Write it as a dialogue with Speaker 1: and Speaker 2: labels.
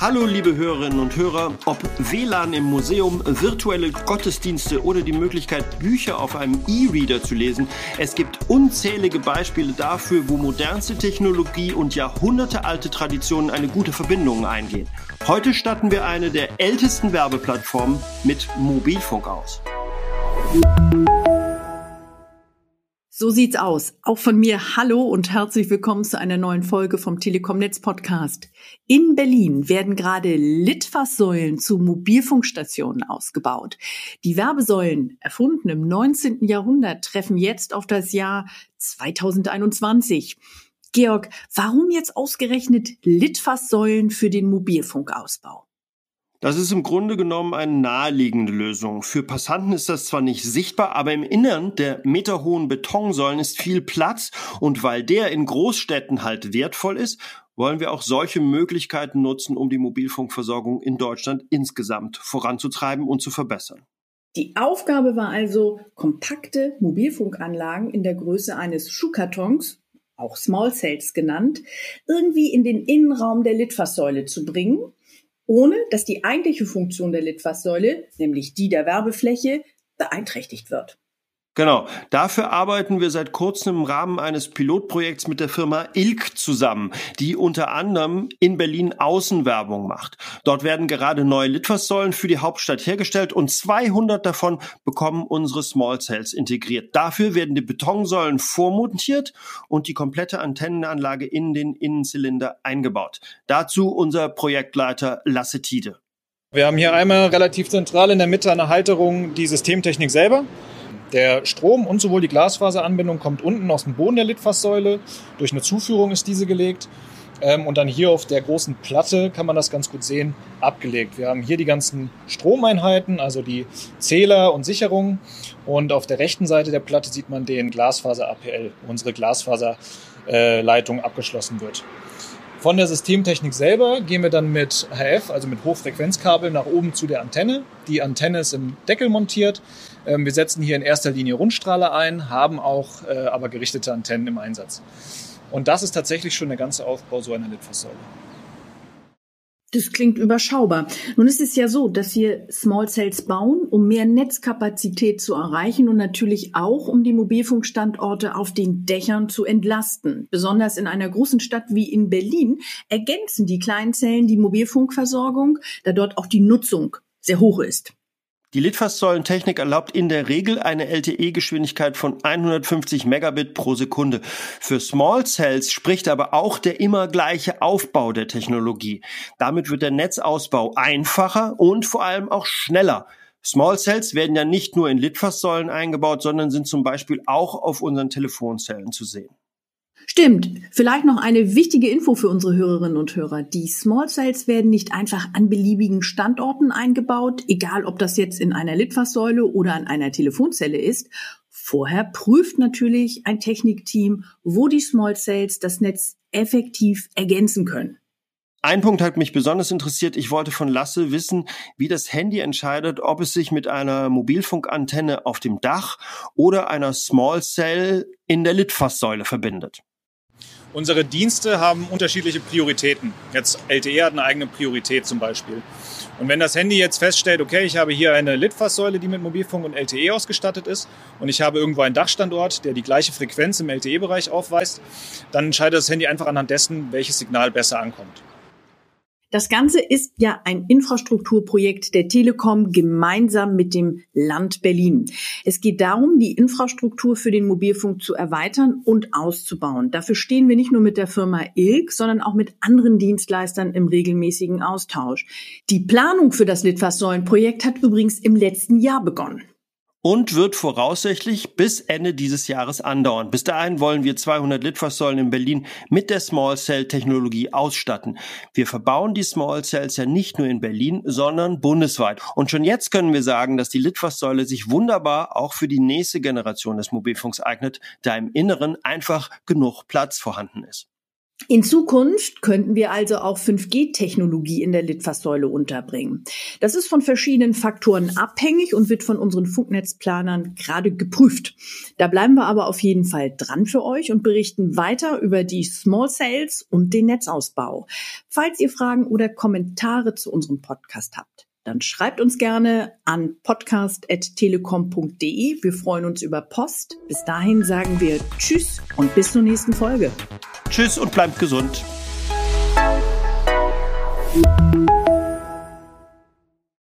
Speaker 1: Hallo liebe Hörerinnen und Hörer, ob WLAN im Museum, virtuelle Gottesdienste oder die Möglichkeit, Bücher auf einem E-Reader zu lesen, es gibt unzählige Beispiele dafür, wo modernste Technologie und jahrhundertealte Traditionen eine gute Verbindung eingehen. Heute statten wir eine der ältesten Werbeplattformen mit Mobilfunk aus.
Speaker 2: So sieht's aus. Auch von mir Hallo und herzlich willkommen zu einer neuen Folge vom Telekom Netz Podcast. In Berlin werden gerade Litfaßsäulen zu Mobilfunkstationen ausgebaut. Die Werbesäulen, erfunden im 19. Jahrhundert, treffen jetzt auf das Jahr 2021. Georg, warum jetzt ausgerechnet Litfaßsäulen für den Mobilfunkausbau?
Speaker 1: Das ist im Grunde genommen eine naheliegende Lösung. Für Passanten ist das zwar nicht sichtbar, aber im Innern der meterhohen Betonsäulen ist viel Platz und weil der in Großstädten halt wertvoll ist, wollen wir auch solche Möglichkeiten nutzen, um die Mobilfunkversorgung in Deutschland insgesamt voranzutreiben und zu verbessern.
Speaker 2: Die Aufgabe war also, kompakte Mobilfunkanlagen in der Größe eines Schuhkartons, auch Small Cells genannt, irgendwie in den Innenraum der Litfaßsäule zu bringen ohne dass die eigentliche Funktion der Litfaßsäule, nämlich die der Werbefläche, beeinträchtigt wird.
Speaker 1: Genau. Dafür arbeiten wir seit kurzem im Rahmen eines Pilotprojekts mit der Firma Ilk zusammen, die unter anderem in Berlin Außenwerbung macht. Dort werden gerade neue Litfaßsäulen für die Hauptstadt hergestellt und 200 davon bekommen unsere Small Cells integriert. Dafür werden die Betonsäulen vormontiert und die komplette Antennenanlage in den Innenzylinder eingebaut. Dazu unser Projektleiter Lasse Tide.
Speaker 3: Wir haben hier einmal relativ zentral in der Mitte eine Halterung die Systemtechnik selber. Der Strom und sowohl die Glasfaseranbindung kommt unten aus dem Boden der Litfaßsäule. Durch eine Zuführung ist diese gelegt. Ähm, und dann hier auf der großen Platte kann man das ganz gut sehen, abgelegt. Wir haben hier die ganzen Stromeinheiten, also die Zähler und Sicherungen. Und auf der rechten Seite der Platte sieht man den Glasfaser-APL, unsere Glasfaserleitung abgeschlossen wird. Von der Systemtechnik selber gehen wir dann mit HF, also mit Hochfrequenzkabel, nach oben zu der Antenne. Die Antenne ist im Deckel montiert. Ähm, wir setzen hier in erster Linie Rundstrahler ein, haben auch äh, aber gerichtete Antennen im Einsatz. Und das ist tatsächlich schon der ganze Aufbau so einer Litfaßsäule.
Speaker 2: Das klingt überschaubar. Nun ist es ja so, dass wir Small Cells bauen, um mehr Netzkapazität zu erreichen und natürlich auch, um die Mobilfunkstandorte auf den Dächern zu entlasten. Besonders in einer großen Stadt wie in Berlin ergänzen die kleinen Zellen die Mobilfunkversorgung, da dort auch die Nutzung sehr hoch ist.
Speaker 1: Die Litfaßsäulentechnik erlaubt in der Regel eine LTE-Geschwindigkeit von 150 Megabit pro Sekunde. Für Small Cells spricht aber auch der immer gleiche Aufbau der Technologie. Damit wird der Netzausbau einfacher und vor allem auch schneller. Small Cells werden ja nicht nur in Litfaßsäulen eingebaut, sondern sind zum Beispiel auch auf unseren Telefonzellen zu sehen.
Speaker 2: Stimmt. Vielleicht noch eine wichtige Info für unsere Hörerinnen und Hörer. Die Small Cells werden nicht einfach an beliebigen Standorten eingebaut, egal ob das jetzt in einer Litfaßsäule oder an einer Telefonzelle ist. Vorher prüft natürlich ein Technikteam, wo die Small Cells das Netz effektiv ergänzen können.
Speaker 1: Ein Punkt hat mich besonders interessiert. Ich wollte von Lasse wissen, wie das Handy entscheidet, ob es sich mit einer Mobilfunkantenne auf dem Dach oder einer Small Cell in der Litfaßsäule verbindet.
Speaker 3: Unsere Dienste haben unterschiedliche Prioritäten. Jetzt LTE hat eine eigene Priorität zum Beispiel. Und wenn das Handy jetzt feststellt, okay, ich habe hier eine Litfaßsäule, die mit Mobilfunk und LTE ausgestattet ist und ich habe irgendwo einen Dachstandort, der die gleiche Frequenz im LTE-Bereich aufweist, dann entscheidet das Handy einfach anhand dessen, welches Signal besser ankommt.
Speaker 2: Das Ganze ist ja ein Infrastrukturprojekt der Telekom gemeinsam mit dem Land Berlin. Es geht darum, die Infrastruktur für den Mobilfunk zu erweitern und auszubauen. Dafür stehen wir nicht nur mit der Firma Ilk, sondern auch mit anderen Dienstleistern im regelmäßigen Austausch. Die Planung für das Litfaßsäulenprojekt hat übrigens im letzten Jahr begonnen
Speaker 1: und wird voraussichtlich bis Ende dieses Jahres andauern. Bis dahin wollen wir 200 Litfaßsäulen in Berlin mit der Small Cell Technologie ausstatten. Wir verbauen die Small Cells ja nicht nur in Berlin, sondern bundesweit. Und schon jetzt können wir sagen, dass die Litfaßsäule sich wunderbar auch für die nächste Generation des Mobilfunks eignet, da im Inneren einfach genug Platz vorhanden ist.
Speaker 2: In Zukunft könnten wir also auch 5G-Technologie in der Litfaßsäule unterbringen. Das ist von verschiedenen Faktoren abhängig und wird von unseren Funknetzplanern gerade geprüft. Da bleiben wir aber auf jeden Fall dran für euch und berichten weiter über die Small Sales und den Netzausbau. Falls ihr Fragen oder Kommentare zu unserem Podcast habt, dann schreibt uns gerne an podcast.telekom.de. Wir freuen uns über Post. Bis dahin sagen wir Tschüss und bis zur nächsten Folge.
Speaker 1: Tschüss und bleibt gesund.